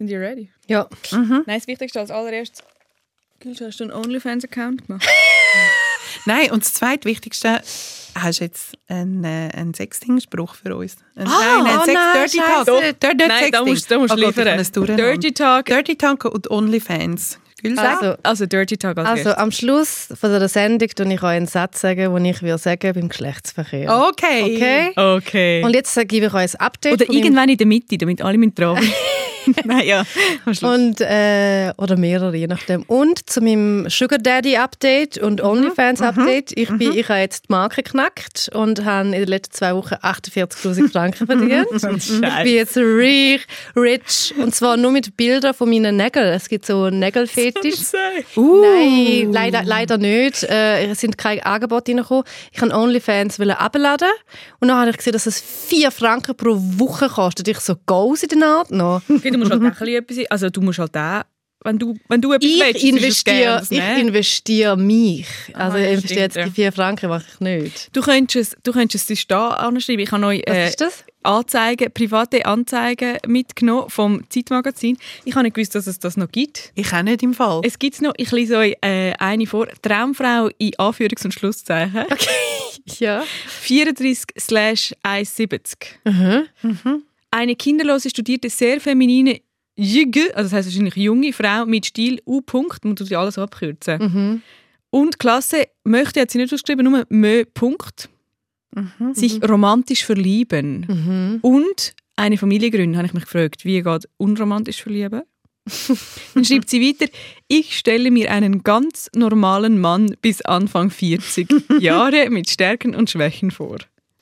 Sind die ready? Ja. Nein, das Wichtigste als allererstes. Gülsch, hast du einen OnlyFans-Account gemacht? Nein, und das zweitwichtigste, hast du jetzt einen, äh, einen Sexting-Spruch für uns? Ein, Ah, nein, oh Sex, nein, Dirty Talk. Nein, da Sexting. musst, da musst du Oh Gott, ich liefern. Dirty Talk. Dirty Talk und OnlyFans. Also, Also Dirty Talk als also erstes. am Schluss von der Sendung tue ich euch einen Satz sagen, den ich würde sagen beim Geschlechtsverkehr. Okay. Okay? Okay. Und jetzt gebe ich euch ein Update. Oder irgendwann in der Mitte, damit alle mit drauf Nein, ja. Am Schluss. Und, äh, oder mehrere, je nachdem. Und zu meinem Sugar Daddy Update Mhm. und OnlyFans Update. Ich, bin, ich habe jetzt die Marke geknackt und habe in den letzten zwei Wochen 48'000 Franken verdient. ich bin jetzt reich, rich. Und zwar nur mit Bildern von meinen Nägeln. Es gibt so einen Nägelfetisch. Uh. Nein, leider, leider nicht. Äh, es sind keine Angebote reingekommen. Ich wollte OnlyFans abladen und dann habe ich gesehen, dass es 4 Franken pro Woche kostet. Ich so, Goals in der Art noch. Du musst halt auch ein bisschen etwas, also du musst halt auch, wenn du, wenn du etwas Ich willst, es investiere, gerne, ich ne? investiere mich. Also ja, ich investiere jetzt die 4 Franken, mache ich nicht. Du könntest es, du könntest es da anschreiben. Ich habe euch Was äh, ist das? Anzeigen, private Anzeigen mitgenommen vom Zeitmagazin. Ich habe nicht gewusst, dass es das noch gibt. Ich auch nicht im Fall. Es gibt noch, ich lese euch äh, eine vor, Traumfrau in Anführungs- und Schlusszeichen. Okay. Ja. 34/170. Mhm. Eine kinderlose, studierte, sehr feminine Jüge, also das heißt wahrscheinlich junge Frau mit Stil U. -Punkt, man tut ja alles abkürzen. Mhm. Und Klasse möchte, hat sie nicht ausgeschrieben, nur Mö. Punkt. Sich romantisch verlieben. Mhm. Und eine Familie gründen, habe ich mich gefragt, wie geht unromantisch verlieben? Dann schreibt sie weiter, ich stelle mir einen ganz normalen Mann bis Anfang 40 Jahre mit Stärken und Schwächen vor.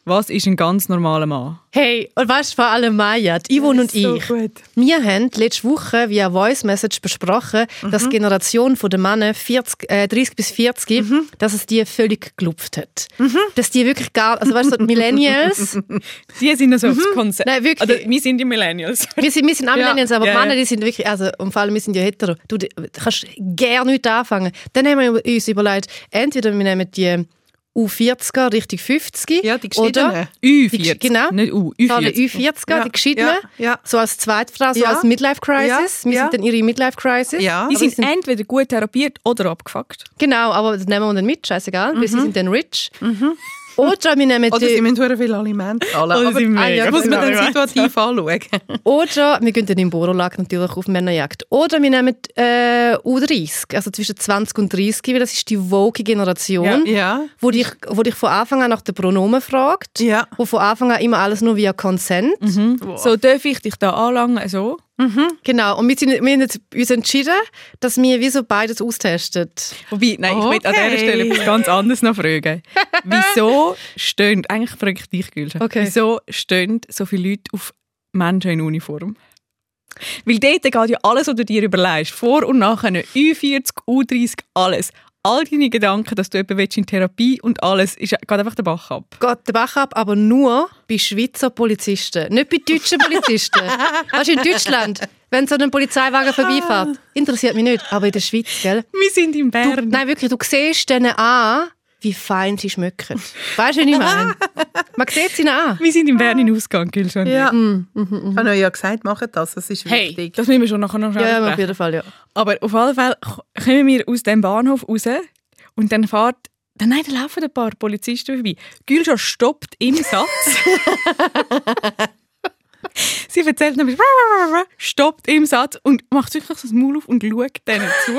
Was ist ein ganz normaler Mann? Hey, und weißt du, vor allem Maya, die Yvonne und So ich, gut. wir haben letzte Woche via Voice Message besprochen, dass die Generation der Männer 40, äh, 30 bis 40, dass es die völlig gelupft hat. Dass die wirklich gar, also weißt du, so die Millennials, Die sind also das Konzept. Nein, wirklich. Oder wir sind die Millennials. wir sind, wir sind auch Ja. Millennials, aber Ja, die Männer, ja. die sind wirklich, also und vor allem wir sind ja hetero, du du kannst gerne nicht anfangen. Dann haben wir uns überlegt, entweder wir nehmen die U40er Richtung 50 Ja, die oder Geschiedenen. Ü40. genau. Nicht U. so Ü40. eine U40er, Ja, die Geschiedenen, ja, ja. so als Zweitfrau, so Ja. als Midlife-Crisis. Wir sind dann ihre Midlife-Crisis. Die Aber sind entweder gut therapiert oder abgefuckt. Genau, aber das nehmen wir dann mit, scheißegal, weil sie sind dann rich. Oder wir nehmen Oder sie müssen viel Aliment zahlen. Oder Aber ah, ja, muss man dann situativ anschauen. oder wir gehen dann im Borolag natürlich auf Männerjagd. Oder wir nehmen äh, U30, also zwischen 20 und 30, weil das ist die woke Generation, Ja. wo, dich, wo dich von Anfang an nach den Pronomen fragt, Ja. wo von Anfang an immer alles nur via Consent. So darf ich dich da anlangen, so. Genau, und wir, sind, wir haben uns entschieden, dass wir wie so beides austesten. Wobei, nein, ich will an dieser Okay. Stelle etwas ganz anderes noch fragen. Wieso stehen, eigentlich frage ich dich, Gülscha, Okay. wieso stehen so viele Leute auf Menschen in Uniform? Weil dort geht ja alles, was du dir überlegst, vor und nachher, U40, U30, alles. All deine Gedanken, dass du jemanden in Therapie und alles, ist, geht einfach den Bach ab. Geht der Bach ab, aber nur bei Schweizer Polizisten, nicht bei deutschen Polizisten. weißt du, in Deutschland, wenn so ein Polizeiwagen vorbeifährt, interessiert mich nicht, aber in der Schweiz, gell? Wir sind in Du, Bern. nein, wirklich, du siehst denen an, wie fein sie schmecken. Weißt du, was ich meine? Man sieht sie an. Wir sind in Bern in Ausgang, Gülscha. Ja. Ich habe euch ja gesagt, macht das, das ist Hey, wichtig. das müssen wir schon nachher noch schnell Ja, ja, auf jeden Fall, ja. Aber auf jeden Fall kommen wir aus dem Bahnhof raus und dann fährt dann, nein, da laufen ein paar Polizisten vorbei. Gülscha stoppt im Satz. Sie erzählt nämlich, stoppt im Satz und macht wirklich so das Maul auf und schaut denen zu.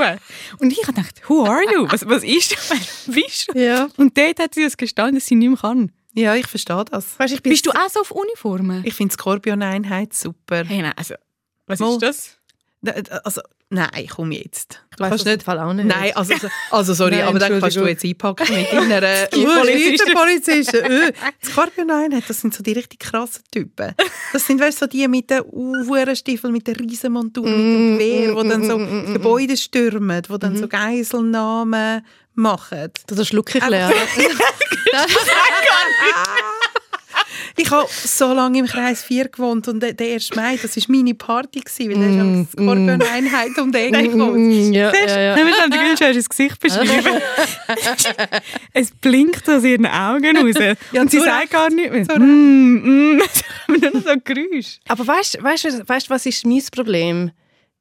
Und ich habe gedacht, who are you? Was, was ist das? Bist du? Ja. Und dort hat sie das gestanden, dass sie nicht mehr kann. Ja, ich verstehe das. Weißt, ich bin Bist du auch so auf Uniformen? Ich finde Skorpion-Einheit super. Hey, nein, also, was Mal. ist das? Da- Also, nein, komm jetzt. Du weiss kannst das nicht. im Fall auch nicht. Nein, also, also sorry, Nein, aber dann kannst du jetzt einpacken mit deiner Polizisten. Polizisten. Äh, die Skorpion-Einheit, das sind so die richtig krassen Typen. Das sind weißt, so die mit den Uhrenstiefeln, mit der Riesenmontur, mit dem Gewehr, die dann so Gebäude stürmen, die dann so Geiselnahmen machen. Das schluck ich leer. Ich habe so lange im Kreis 4 gewohnt und der der 1. Mai, das war meine Party, gewesen, weil da ist eine Skorpion-Einheit um den Ecke gewohnt. Mm, ja, ja, ja. Nein, wir haben der Gülscha hast ins Gesicht beschrieben. es blinkt aus ihren Augen raus. Ja, und sie sagt gar nicht mehr. Mm, mm. nur noch so Geräusch. Aber weißt du, du- du, was ist mein Problem?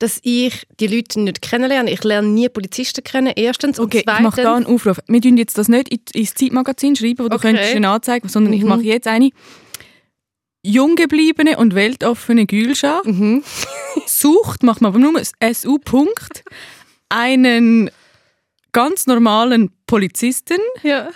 dass ich die Leute nicht kennenlerne. Ich lerne nie Polizisten kennen, erstens. Okay, und zweitens, ich mache da einen Aufruf. Wir tun jetzt das nicht in- ins Zeitmagazin schreiben, wo du Okay. könntest eine Anzeige, sondern ich Mhm. mache jetzt eine junggebliebene und weltoffene Gülscha Mhm. sucht, macht man aber nur SU Punkt, einen ganz normalen Polizisten. Ja.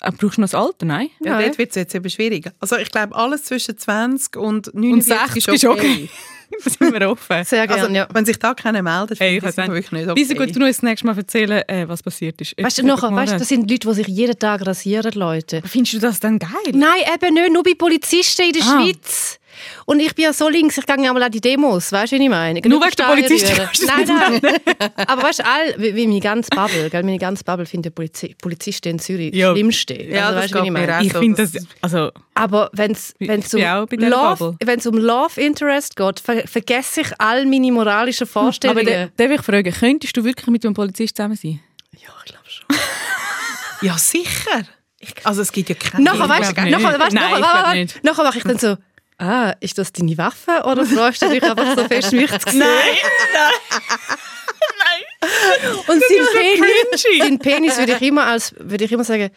Äh, Brauchst du noch das Alter? Nein. Ja, Nein. dort wird es jetzt eben schwierig. Also ich glaube, alles zwischen 20 und Und 49 60 ist okay. da sind wir offen. Sehr gerne, Also, ja. wenn sich da keiner meldet, Hey, ich finde wirklich nicht okay. Wieso gut, du noch das nächste Mal erzählen, äh, was passiert ist. Weißt du, nachher, weißt, das sind Leute, die sich jeden Tag rasieren, Leute. Findest du das dann geil? Nein, eben nicht. Nur bei Polizisten in der Ah. Schweiz. Und ich bin ja so links, ich gehe ja mal an die Demos, weißt du, was ich meine? Nur wegen der Polizisten Nein, nein. Aber weißt du, all, wie, wie meine ganze Bubble, gell, meine ganze Bubble findet Polizi Polizisten in Zürich Ja. das Schlimmste. Ja, also, das weißt geht ich mir meine? auch Ich finde das- das, also Aber wenn es um, Love, um Love Interest geht, ver vergesse ich all meine moralischen Aber Vorstellungen. da- darf ich fragen, könntest du wirklich mit einem Polizist zusammen sein? ja, ich glaube schon. Ja, sicher. Also es gibt ja keine... Nachher, weißt, du, nachher, weißt, nachher, nachher mache ich dann so, ah, ist das deine Waffe oder freust du dich einfach so fest, mich zu sehen? Und sein Penis, sein Penis würde ich immer, als, würde ich immer sagen,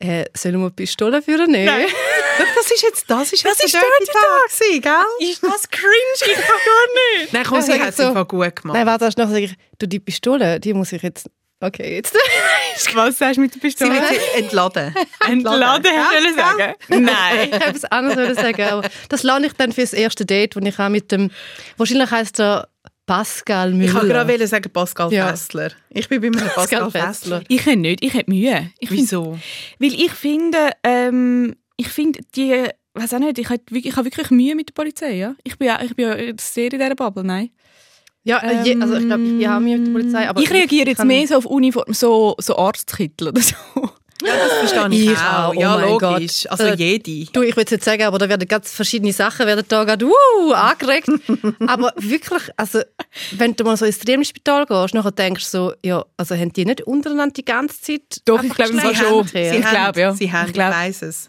äh, sollen wir eine Pistole führen? Nee. Das ist jetzt, das ist jetzt ist der Dirty Tag gewesen, gell? Ist das cringe? Ich kann gar nicht. Nein, komm, sie hat es so- einfach gut gemacht. Nein, warte, nachher sage ich, du, die Pistole, die muss ich jetzt, okay, jetzt. Was sagst du mit der sie Pistole? wird sie entladen. Entladen, Ja, hast du ja. sagen? Nein. ich habe etwas anderes wollen sagen, aber das lerne ich dann fürs erste Date, wo ich auch mit dem, wahrscheinlich heisst er Pascal Müller. Ich wollte gerade wollen sagen Pascal Ja. Fessler. Ich bin bei einem Pascal, Pascal Fessler. Ich kann nicht, ich habe Mühe. Ich find- Wieso? Weil ich finde, ähm, ich finde die, weiß auch nicht, ich habe wirklich, ich habe wirklich Mühe mit der Polizei, ja. Ich bin ja, ich bin ja sehr in dieser Bubble, nein. Ja, äh, je, also ich glaube, ich habe mich mit der Polizei, aber ich reagiere jetzt mehr so auf Uniform, so, so Arztkittel oder so. Ja, das verstehe ich, Ich auch. auch, oh ja, logisch. Gott. Also Äh, jede. Du, ich es nicht sagen, aber da werden ganz verschiedene Sachen werden da gerade uh, angeregt. aber wirklich, also wenn du mal so ins Trainingsspital gehst, nachher denkst du so, ja, also haben die nicht untereinander die ganze Zeit Doch, ich glaube, Geschlechtsverkehr? schon. Sie haben, glaube, ja. Sie haben, Ich ich, weiss es.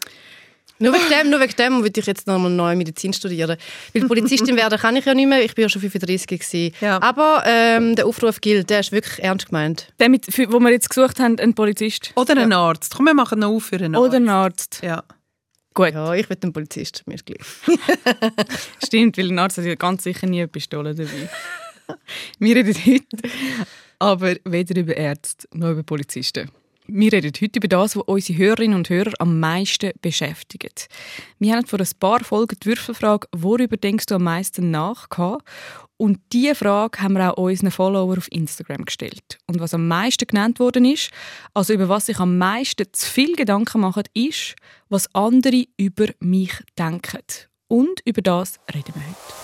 Nur wegen dem, nur wegen dem würde ich jetzt nochmal neu Medizin studieren. Weil Polizistin werden kann ich ja nicht mehr, ich bin ja schon 35 gewesen. Ja. Aber ähm, der Aufruf gilt, der ist wirklich ernst gemeint. Der, mit, für, wo wir jetzt gesucht haben, ein Polizist. Oder ein Arzt. Komm, wir machen noch auf für einen Arzt. Oder ein Arzt. Ja. Gut, Ja, ich will einen Polizist, mir ist gleich. stimmt, weil ein Arzt hat ja ganz sicher nie eine Pistole dabei. wir reden heute aber weder über Ärzte noch über Polizisten. Wir reden heute über das, was unsere Hörerinnen und Hörer am meisten beschäftigt. Wir haben vor ein paar Folgen die Würfelfrage «Worüber denkst du am meisten nach?» Und diese Frage haben wir auch unseren Follower auf Instagram gestellt. Und was am meisten genannt worden ist, also über was sich am meisten zu viel Gedanken machen, ist, was andere über mich denken. Und über das reden wir heute.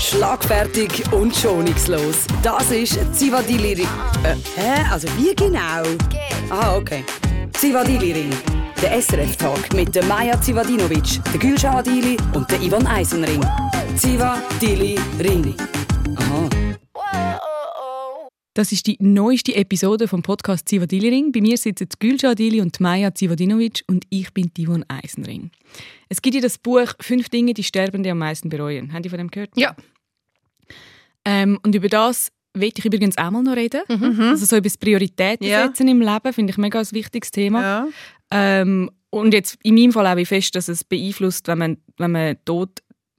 Schlagfertig und schonungslos. Das ist Zivadili Ring. Äh, hä? Also wie genau? Aha, okay. Zivadili Ring. Der SRF-Tag mit der Maja Zivadinovic, der Gülşah Adili und der Ivan Eisenring. Zivadili Ring. Aha. Das ist die neueste Episode vom Podcast Zivadili-Ring. Bei mir sitzen die Gülşah Adili und Maja Zivadinovic und ich bin Divon Eisenring. Es gibt ja das Buch «Fünf Dinge, die Sterbende am meisten bereuen». Haben die von dem gehört? Ja. Ähm, und über das will ich übrigens auch mal noch reden. Also so über das Prioritäten Ja. setzen im Leben finde ich mega ein wichtiges Thema. ja. Ähm, und jetzt in meinem Fall auch wie fest, dass es beeinflusst, wenn man, wenn man Tod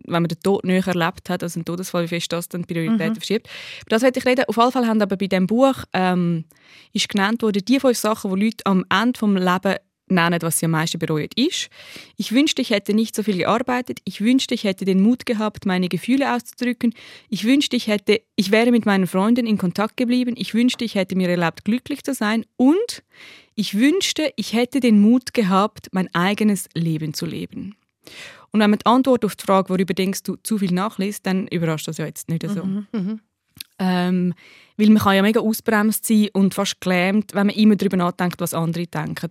wenn man den Tod näher erlebt hat, also einen Todesfall, wie fest das dann Prioritäten verschiebt. Über das wollte ich reden. Auf jeden Fall haben aber bei diesem Buch ähm, ist genannt worden, die fünf Sachen, die Leute am Ende des Lebens nennen, was sie am meisten bereuen, ist. Ich wünschte, ich hätte nicht so viel gearbeitet. Ich wünschte, ich hätte den Mut gehabt, meine Gefühle auszudrücken. Ich wünschte, ich hätte, ich wäre mit meinen Freunden in Kontakt geblieben. Ich wünschte, ich hätte mir erlaubt, glücklich zu sein. Und ich wünschte, ich hätte den Mut gehabt, mein eigenes Leben zu leben. Und wenn man die Antwort auf die Frage, worüber denkst du, zu viel nachliest, dann überrascht das ja jetzt nicht so. Ähm, weil man kann ja mega ausbremst sein und fast gelähmt, wenn man immer darüber nachdenkt, was andere denken.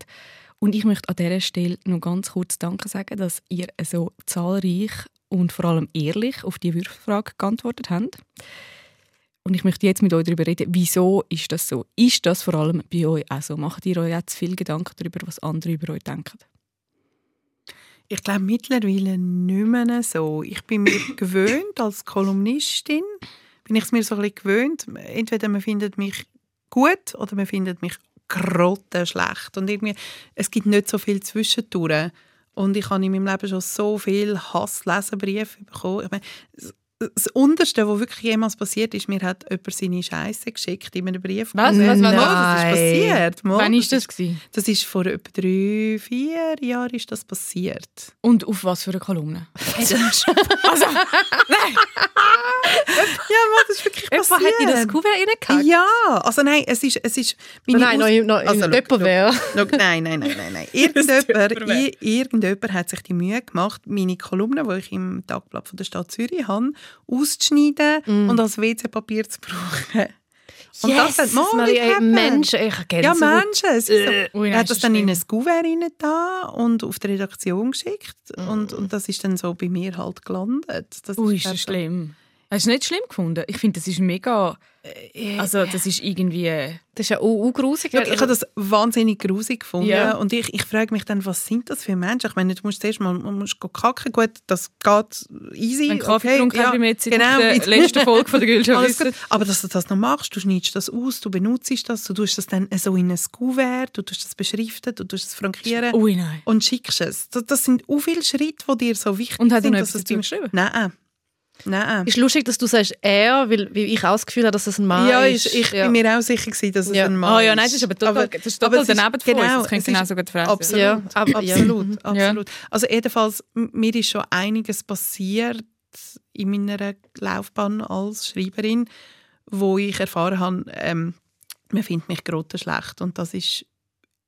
Und ich möchte an dieser Stelle noch ganz kurz Danke sagen, dass ihr so zahlreich und vor allem ehrlich auf die Würfelfrage geantwortet habt. Und ich möchte jetzt mit euch darüber reden, wieso ist das so? Ist das vor allem bei euch auch so? Macht ihr euch zu viel Gedanken darüber, was andere über euch denken? Ich glaube mittlerweile nicht mehr so. Ich bin mir gewöhnt, als Kolumnistin, bin ich es mir so ein bisschen gewöhnt. Entweder man findet mich gut oder man findet mich grottenschlecht. Und irgendwie, es gibt nicht so viel zwischendurch. Und ich habe in meinem Leben schon so viel Hassleserbriefe bekommen. Ich meine, das Unterste, was wirklich jemals passiert ist, mir hat jemand seine Scheiße geschickt in einem Brief. Was? Was war das? ist passiert. Mal, Wann war das? Gewesen? Das ist vor etwa drei, vier Jahren ist das passiert. Und auf was für eine Kolumne? Also, Nein! Ja, Mann, das ist wirklich Jemand passiert. hat in das Kuvert reingehackt? Ja, also nein, es ist, es ist Oh nein, noch, in- noch Also, Tupperware. Schau, nein, nein, nein, nein, nein. Irgendjemand, irgendjemand hat sich die Mühe gemacht, meine Kolumne, die ich im Tagblatt von der Stadt Zürich habe, auszuschneiden Mm. und als WC-Papier zu brauchen. Und yes, das hat mal. Menschen, ich kenne Ja, Menschen. So, Äh, er hat das dann in ein Kuvert rein da und auf die Redaktion geschickt. Mm. Und, und das ist dann so bei mir halt gelandet. Das Ui, ist das schlimm. Hast du nicht schlimm gefunden? Ich finde, das ist mega... Also, das ist irgendwie... Das ist ja auch, grusig. Ich habe das wahnsinnig grusig gefunden. Ja. Und ich, ich frage mich dann, was sind das für Menschen? Ich meine, du musst zuerst mal man muss kacken. Gut, das geht easy. Wenn Kaffee okay, getrunken ja, haben, wie wir jetzt in genau. der letzten Folge von der Gülscha Alles wissen. gut. Aber dass du das noch machst, du schneidest das aus, du benutzt das, du tust das dann so in ein Kuvert, du tust das beschriften, du tust es frankieren Ui, nein. und schickst es. Das, das sind auch viele Schritte, die dir so wichtig Und hat er sind. noch dass etwas dazu geschrieben? Nein. Nein. ist lustig, dass du sagst er, weil, weil ich auch das Gefühl habe, dass es ein Mann ja, ist. ich, ich ja. bin mir auch sicher gewesen, dass es Ja. ein Mann Ah ja, nein, das ist aber total, das ist total aber es ist- daneben von uns. genau, Das könnte ist genauso gut Frau sein. Absolut, Ja, aber- ja. absolut, absolut. Also jedenfalls, mir ist schon einiges passiert in meiner Laufbahn als Schreiberin, wo ich erfahren habe, ähm, man findet mich grottenschlecht und das ist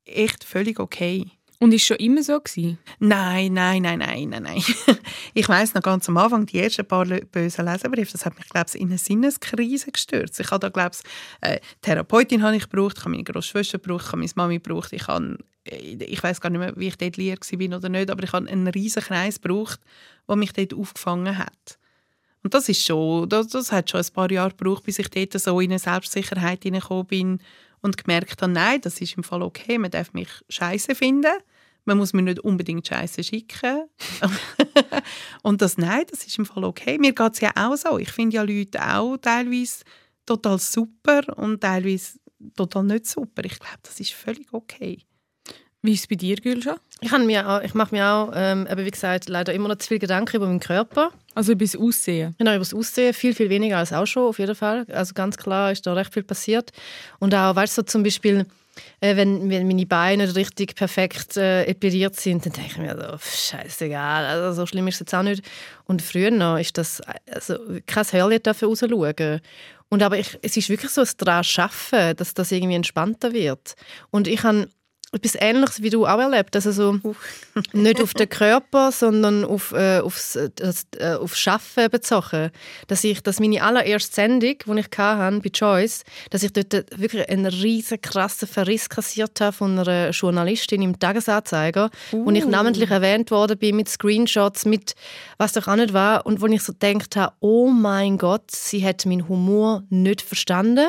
echt völlig okay. Und ist schon immer so gewesen? Nein, nein, nein, nein, nein, nein. Ich weiß noch ganz am Anfang, die ersten paar bösen Leserbriefe, das hat mich, glaube ich, in eine Sinneskrise gestürzt. Ich habe da, glaube ich, äh, Therapeutin habe ich gebraucht, ich habe meine Großschwester gebraucht, ich habe meine Mami gebraucht, ich habe, äh, ich weiß gar nicht mehr, wie ich dort liiert war oder nicht, aber ich habe einen riesen Kreis gebraucht, der mich dort aufgefangen hat. Und das ist schon, das, das hat schon ein paar Jahre gebraucht, bis ich dort so in eine Selbstsicherheit hineingekommen bin und gemerkt habe, nein, das ist im Fall okay, man darf mich scheiße finden, man muss mir nicht unbedingt Scheiße schicken. und das, nein, das ist im Fall okay. Mir geht es ja auch so. Ich finde ja Leute auch teilweise total super und teilweise total nicht super. Ich glaube, das ist völlig okay. Wie ist es bei dir, Gülscha? Ich, habe mir auch, ich mache mir auch, ähm, wie gesagt, leider immer noch zu viel Gedanken über meinen Körper. Also bis Aussehen. Genau, über das Aussehen viel, viel weniger als auch schon, auf jeden Fall. Also ganz klar ist da recht viel passiert. Und auch, weißt du, so zum Beispiel, äh, wenn, wenn meine Beine nicht richtig perfekt äh, epiliert sind, dann denke ich mir so, pff, scheißegal, also so schlimm ist es jetzt auch nicht. Und früher noch ist das, also kein Hörli dafür rausschauen. Und aber ich, es ist wirklich so ein daran Schaffen, dass das irgendwie entspannter wird. Und ich habe etwas Ähnliches wie du auch erlebt. Also so nicht auf den Körper, sondern auf, äh, aufs, äh, das, äh, aufs Schaffen bezogen. Dass ich, dass meine allererste Sendung, die ich hatte bei Choice, dass ich dort wirklich einen riesen krassen Verriss kassiert habe von einer Journalistin im Tagesanzeiger, wo ich namentlich erwähnt worden bin mit Screenshots, mit was doch auch nicht war und wo ich so gedacht habe, oh mein Gott, sie hat meinen Humor nicht verstanden.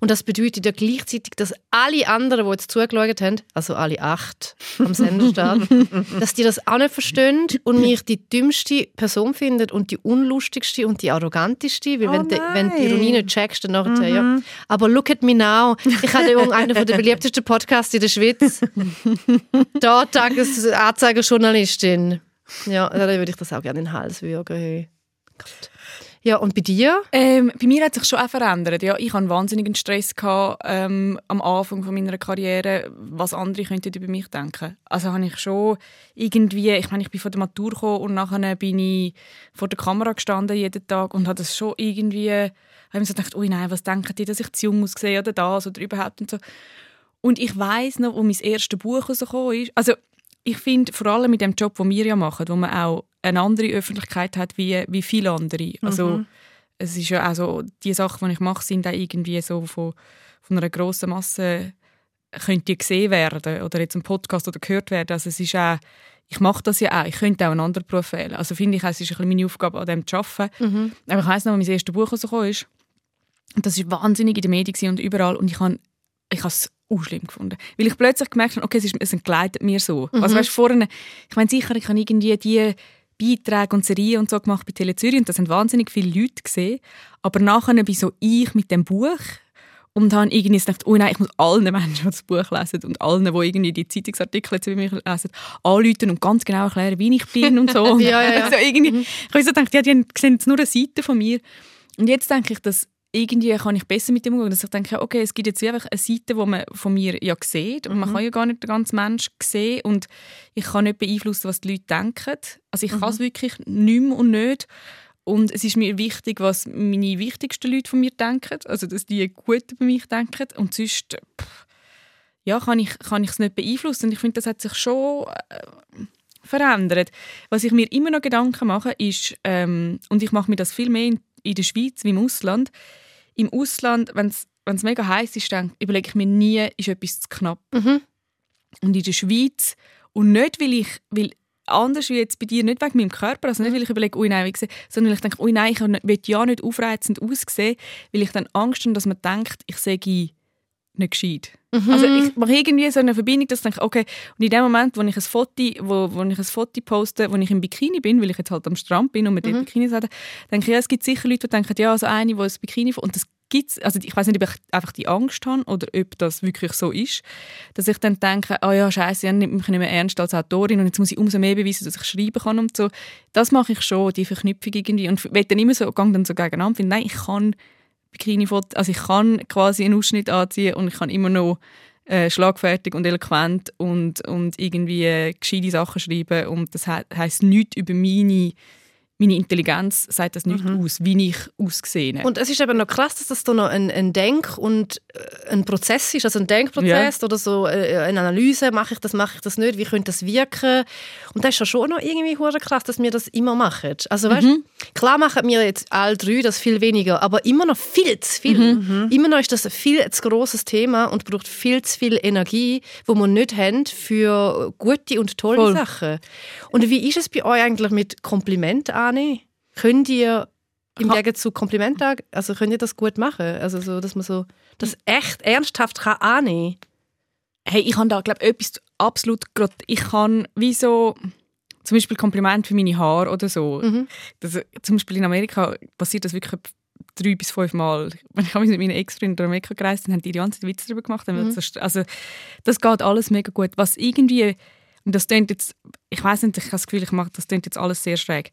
Und das bedeutet ja gleichzeitig, dass alle anderen, die jetzt zugeschaut haben, also alle acht am Senderstart, dass die das auch nicht verstehen und mich die dümmste Person finden und die unlustigste und die arroganteste, weil Oh wenn, die, wenn die. Ironie nicht checkst, dann nachher, ja. Aber look at me now. Ich hatte ja einen der beliebtesten Podcasts in der Schweiz. da Tagesanzeigerjournalistin. Ja, da würde ich das auch gerne in den Hals würgen. Hey. Gott. Ja, und bei dir? Ähm, bei mir hat sich schon auch verändert. Ja, ich hatte wahnsinnigen Stress gehabt, ähm, am Anfang von meiner Karriere, was andere könnten über mich denken. Also habe ich schon irgendwie, ich meine, ich bin von der Matur gekommen und nachher bin ich vor der Kamera gestanden jeden Tag und habe das schon irgendwie, habe mir so gedacht, ui nein, was denken die, dass ich zu jung aussehe oder das oder überhaupt und so. Und ich weiß noch, wo mein erstes Buch rausgekommen ist, also ich finde, vor allem mit dem Job, den wir ja machen, wo man auch eine andere Öffentlichkeit hat wie, wie viele andere. Also, es ist ja auch so, die Sachen, die ich mache, sind auch irgendwie so von, von einer grossen Masse könnte gesehen werden oder jetzt im Podcast oder gehört werden. Also es ist auch, ich mache das ja auch, ich könnte auch einen anderen Beruf wählen. Also finde ich, es ist ein bisschen meine Aufgabe, an dem zu arbeiten. Aber ich weiss noch, als mein erstes Buch rausgekommen ist, das war wahnsinnig in den Medien und überall und ich habe ich habe es auch schlimm gefunden. Weil ich plötzlich gemerkt habe, okay, es, ist, es entgleitet mir so. Mhm. Also weißt, vorne, ich meine sicher, ich habe irgendwie die Beiträge und Serien und so gemacht bei Tele Zürich und das haben wahnsinnig viele Leute gesehen. Aber nachher bin so ich mit dem Buch und habe irgendwie gedacht, oh nein, ich muss allen Menschen, die das Buch lesen und allen, die irgendwie die Zeitungsartikel über mich lesen, anrufen und ganz genau erklären, wie ich bin und so. Ja, ja, ja. Also irgendwie, ich habe so gedacht, ja, die sehen jetzt nur eine Seite von mir. Und jetzt denke ich, dass irgendwie kann ich besser mit dem umgehen. Dass ich denke, okay, es gibt jetzt einfach eine Seite, die man von mir ja sieht. Und man kann ja gar nicht den ganzen Mensch sehen. Und ich kann nicht beeinflussen, was die Leute denken. Also ich kann es wirklich nicht mehr und nicht. Und es ist mir wichtig, was meine wichtigsten Leute von mir denken. Also, dass die gut über mich denken. Und sonst pff, ja, kann ich kann es nicht beeinflussen. Und ich finde, das hat sich schon äh, verändert. Was ich mir immer noch Gedanken mache, ist, ähm, und ich mache mir das viel mehr in, in der Schweiz wie im Ausland. Im Ausland, wenn es mega heiß ist, dann überlege ich mir nie, ist etwas zu knapp. Mhm. Und in der Schweiz, und nicht, weil ich, weil anders wie jetzt bei dir, nicht wegen meinem Körper, also nicht, weil ich überlege, ui nein, wie sehe, sondern weil ich denke, ui nein, ich will ja nicht aufreizend aussehen, weil ich dann Angst habe, dass man denkt, ich sage nicht gescheit. Also ich mache irgendwie so eine Verbindung, dass ich denke, okay, und in dem Moment, wo ich ein Foto, wo, wo ich ein Foto poste, wo ich im Bikini bin, weil ich jetzt halt am Strand bin und mit dem Bikini sage, denke ich, ja, es gibt sicher Leute, die denken, ja, also eine, die ein Bikini und das gibt's, also ich weiß nicht, ob ich einfach die Angst habe oder ob das wirklich so ist, dass ich dann denke, oh ja, scheiße, ich nehme mich nicht mehr ernst als Autorin und jetzt muss ich umso mehr beweisen, dass ich schreiben kann und so. Das mache ich schon, die Verknüpfung irgendwie und will dann immer so, gehe dann so gegeneinander, finde, nein, ich kann Bikini-Foto, also ich kann quasi einen Ausschnitt anziehen und ich kann immer noch äh, schlagfertig und eloquent und, und irgendwie äh, gescheite Sachen schreiben und das he heisst nichts über meine, meine Intelligenz, sagt das nicht aus, wie ich aussehe. Und es ist eben noch krass, dass das da noch ein, ein Denk- und äh, ein Prozess ist, also ein Denkprozess oder so äh, eine Analyse, mache ich das, mache ich das nicht, wie könnte das wirken? Und das ist ja schon noch irgendwie krass, dass wir das immer machen. Also weißt, klar machen wir jetzt alle drei das viel weniger, aber immer noch viel zu viel. Immer noch ist das ein viel zu grosses Thema und braucht viel zu viel Energie, wo wir nicht haben für gute und tolle Voll. Sachen. Und wie ist es bei euch eigentlich mit Komplimenten annehmen? Könnt ihr im Gegenzug Komplimente an- also könnt ihr das gut machen? Also so, dass man so das echt ernsthaft kann annehmen Hey, ich habe da, glaube etwas absolut gerade, ich kann wie so, zum Beispiel Kompliment für meine Haare oder so. Das, zum Beispiel in Amerika passiert das wirklich drei bis fünf Mal. Wenn ich mit meinen Ex-Freunden durch Amerika gereist bin, haben die die ganze Zeit Witze darüber gemacht. Wir das- Also das geht alles mega gut. Was irgendwie, und das klingt jetzt, ich weiß nicht, ich habe das Gefühl, ich mache, das klingt jetzt alles sehr schräg.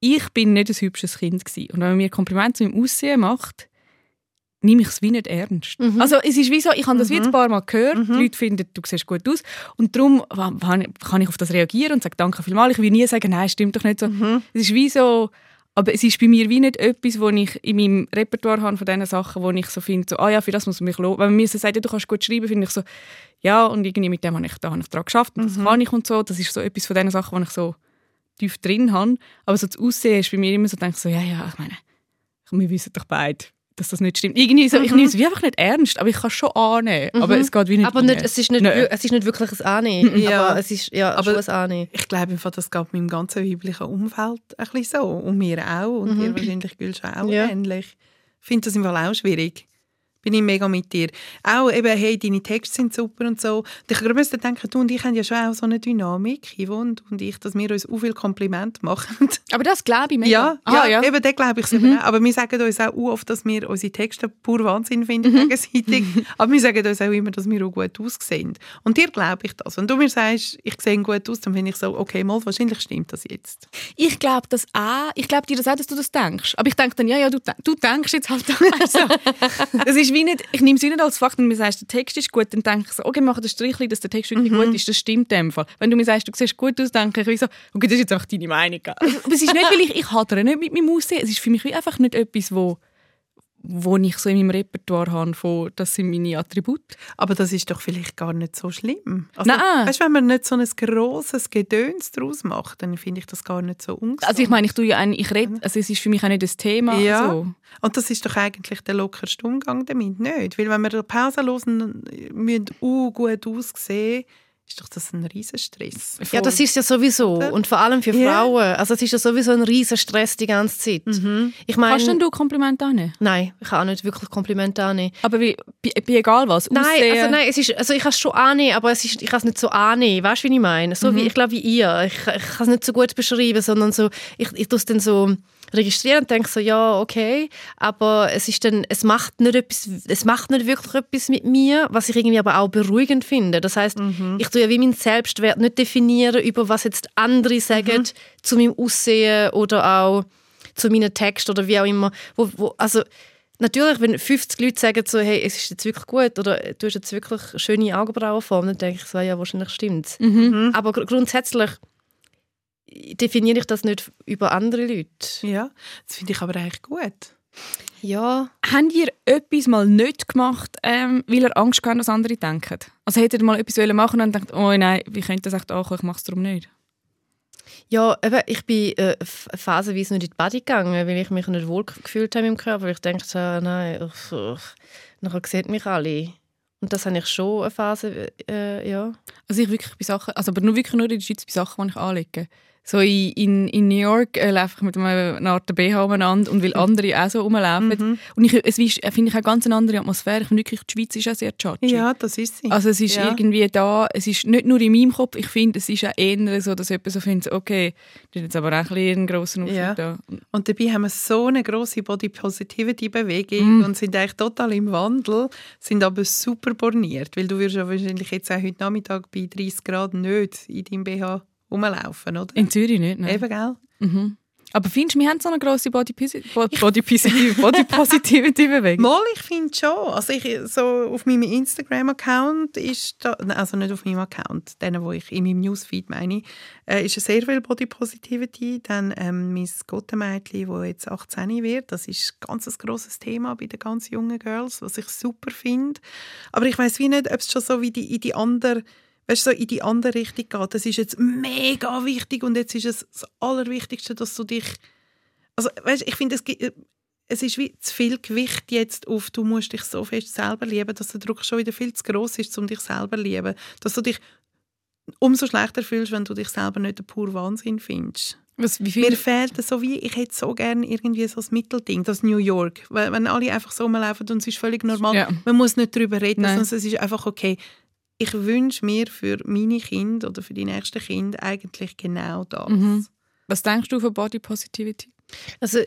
Ich bin nicht ein hübsches Kind gewesen. Und wenn man mir Komplimente zu meinem Aussehen macht, nehme ich es wie nicht ernst. Also es ist wie so, ich habe das wie jetzt ein paar Mal gehört, die Leute finden, du siehst gut aus und darum kann ich auf das reagieren und sage danke vielmals. Ich will nie sagen, nein, stimmt doch nicht so. Es ist wie so, aber es ist bei mir wie nicht etwas, wo ich in meinem Repertoire habe von diesen Sachen, wo ich so finde, so, ah ja, für das muss man mich loben. Wenn man mir so sagt, ja, du kannst gut schreiben, finde ich so, ja, und irgendwie mit dem habe ich, da habe ich daran geschafft und das kann ich und so. Das ist so etwas von diesen Sachen, wo ich so tief drin habe. Aber so das Aussehen ist bei mir immer so, denke ich so, ja, ja, ich meine, wir wissen doch beide, dass das nicht stimmt. Irgendwie so, ich nehme es wie einfach nicht ernst, aber ich kann es schon annehmen. Aber es geht wie nicht Aber nicht, es, ist nicht, Nein. es ist nicht wirklich ein Annehmen, Ja. aber es ist ja Aber- schon ein Annehmen. Ich glaube, einfach, das geht meinem ganzen weiblichen Umfeld ein bisschen so. Und mir auch. Und dir wahrscheinlich gilt auch Mhm. Ja. ähnlich. Ich finde das im Fall auch schwierig. Bin ich mega mit dir. Auch eben, hey, deine Texte sind super und so. Und ich müsste denken, du und ich haben ja schon auch so eine Dynamik, Yvonne und ich, dass wir uns auch viel Kompliment machen. aber das glaube ich mega. Ja, Ah, ja, eben, den glaube ich mhm. Aber wir sagen uns auch oft, dass wir unsere Texte pur Wahnsinn finden Mhm. gegenseitig. Aber wir sagen uns auch immer, dass wir auch gut aussehen. Und dir glaube ich das. Wenn du mir sagst, ich sehe gut aus, dann finde ich so, okay, mal, wahrscheinlich stimmt das jetzt. Ich glaube das auch. Ich glaube dir das auch, dass du das denkst. Aber ich denke dann, ja, ja, du, du denkst jetzt halt also, Das ist wie nicht, ich nehme es nicht als Fakt, wenn du mir sagst, der Text ist gut, dann denke ich so, okay, mach das Strichli, dass der Text wirklich gut ist, das stimmt in dem Fall. Wenn du mir sagst, du siehst gut aus, denke ich wie so, okay, das ist jetzt auch deine Meinung. Aber es ist nicht, weil ich, ich hadere nicht mit meinem Aussehen, es ist für mich einfach nicht etwas, wo, wo ich so in meinem Repertoire habe, von, das sind meine Attribute. Aber das ist doch vielleicht gar nicht so schlimm. Also, Nein. Weißt du, wenn man nicht so ein grosses Gedöns daraus macht, dann finde ich das gar nicht so ungesund. Also ich meine, ich tue ja ein, ich rede, also es ist für mich auch nicht das Thema. Ja. So. Und das ist doch eigentlich der lockerste Umgang damit, nicht? Weil wenn wir eine Pause hören, müssen uh, gut aussehen, ist doch das ein Riesenstress. Ja, das ist ja sowieso. Und vor allem für Ja. Frauen. Also es ist ja sowieso ein riesen Stress die ganze Zeit. Ich meine, Kannst denn du Komplimente annehmen? nein, ich kann auch nicht wirklich Komplimente annehmen. Aber wie, bei, bei egal was, Nein, Aussehen- also nein, es ist, also ich kann es schon annehmen, aber es ist, ich kann es nicht so annehmen. Weißt du, wie ich meine? So Mhm. wie, ich glaube, wie ihr. Ich, ich kann es nicht so gut beschreiben, sondern so, ich, ich tue es dann so registrieren und denke so, ja, okay, aber es ist dann, es macht nicht etwas, es macht nicht wirklich etwas mit mir, was ich irgendwie aber auch beruhigend finde. Das heißt, ich tue ja wie meinen Selbstwert nicht definieren über was jetzt andere sagen zu meinem Aussehen oder auch zu meinen Texten oder wie auch immer. Wo, wo, also natürlich, wenn 50 Leute sagen so, hey, es ist jetzt wirklich gut oder du hast jetzt wirklich schöne Augenbrauenform, dann denke ich so, ja, wahrscheinlich stimmt Aber gr grundsätzlich definiere ich das nicht über andere Leute. Ja, das finde ich aber eigentlich gut. Ja, Habt ihr etwas mal nicht gemacht, ähm, weil ihr Angst habt, was andere denken? Also hättet ihr mal etwas wollen machen und dann denkt, oh nein, wie könnte das echt ankommen, ich mache es darum nicht? ja eben, ich bin äh, phasenweise nicht in die Body gegangen, weil ich mich nicht wohl gefühlt habe im Körper. Ich denke so, nein, uff, uff. nachher sehen mich alle. Und das habe ich schon eine Phase, äh, ja. Also ich wirklich bei Sachen, also aber nur wirklich nur in der Schweiz bei Sachen, die ich anlege. So in, in, in New York äh, laufe ich mit einer Art BH umeinander und weil andere auch so rumlaufen. Und ich, es ist, äh, finde ich, auch ganz eine andere Atmosphäre. Ich finde wirklich, die Schweiz ist auch sehr judgy. Ja, das ist sie. Also es ist ja. irgendwie da, es ist nicht nur in meinem Kopf, ich finde, es ist auch eher so, dass jemand so findet, okay, das ist jetzt aber auch ein einen grossen Aufschnitt Ja. da. Und dabei haben wir so eine grosse Body Positivity Bewegung und sind eigentlich total im Wandel, sind aber super borniert, weil du wirst ja wahrscheinlich jetzt auch heute Nachmittag bei 30 Grad nicht in deinem BH rumlaufen, oder? In Zürich nicht, nein. Eben, gell? Mhm. Aber findest du, wir haben so eine grosse Body, Posi- Bo- Body, Positivity, Body Positivity Bewegung? Mal, ich finde schon. Also ich, so auf meinem Instagram-Account ist da, also nicht auf meinem Account, den, wo ich in meinem Newsfeed meine, äh, ist sehr viel Body Positivity. Dann ähm, mein Gottemädchen, wo jetzt 18 wird, das ist ein ganz ein grosses Thema bei den ganz jungen Girls, was ich super finde. Aber ich weiß wie nicht, ob es schon so wie die, in die andere weißt, du, so in die andere Richtung geht. Das ist jetzt mega wichtig und jetzt ist es das Allerwichtigste, dass du dich also weißt, ich finde, es, es ist wie zu viel Gewicht jetzt auf, du musst dich so fest selber lieben, dass der Druck schon wieder viel zu groß ist, um dich selber zu lieben. Dass du dich umso schlechter fühlst, wenn du dich selber nicht der pure Wahnsinn findest. Was, Mir fehlt so wie, ich hätte so gerne irgendwie so das Mittelding, das New York. Wenn alle einfach so rumlaufen und es ist völlig normal, Ja. man muss nicht darüber reden, Nein. sondern es ist einfach okay. Ich wünsche mir für meine Kinder oder für die nächsten Kinder eigentlich genau das. Mhm. Was denkst du von Body Positivity? Also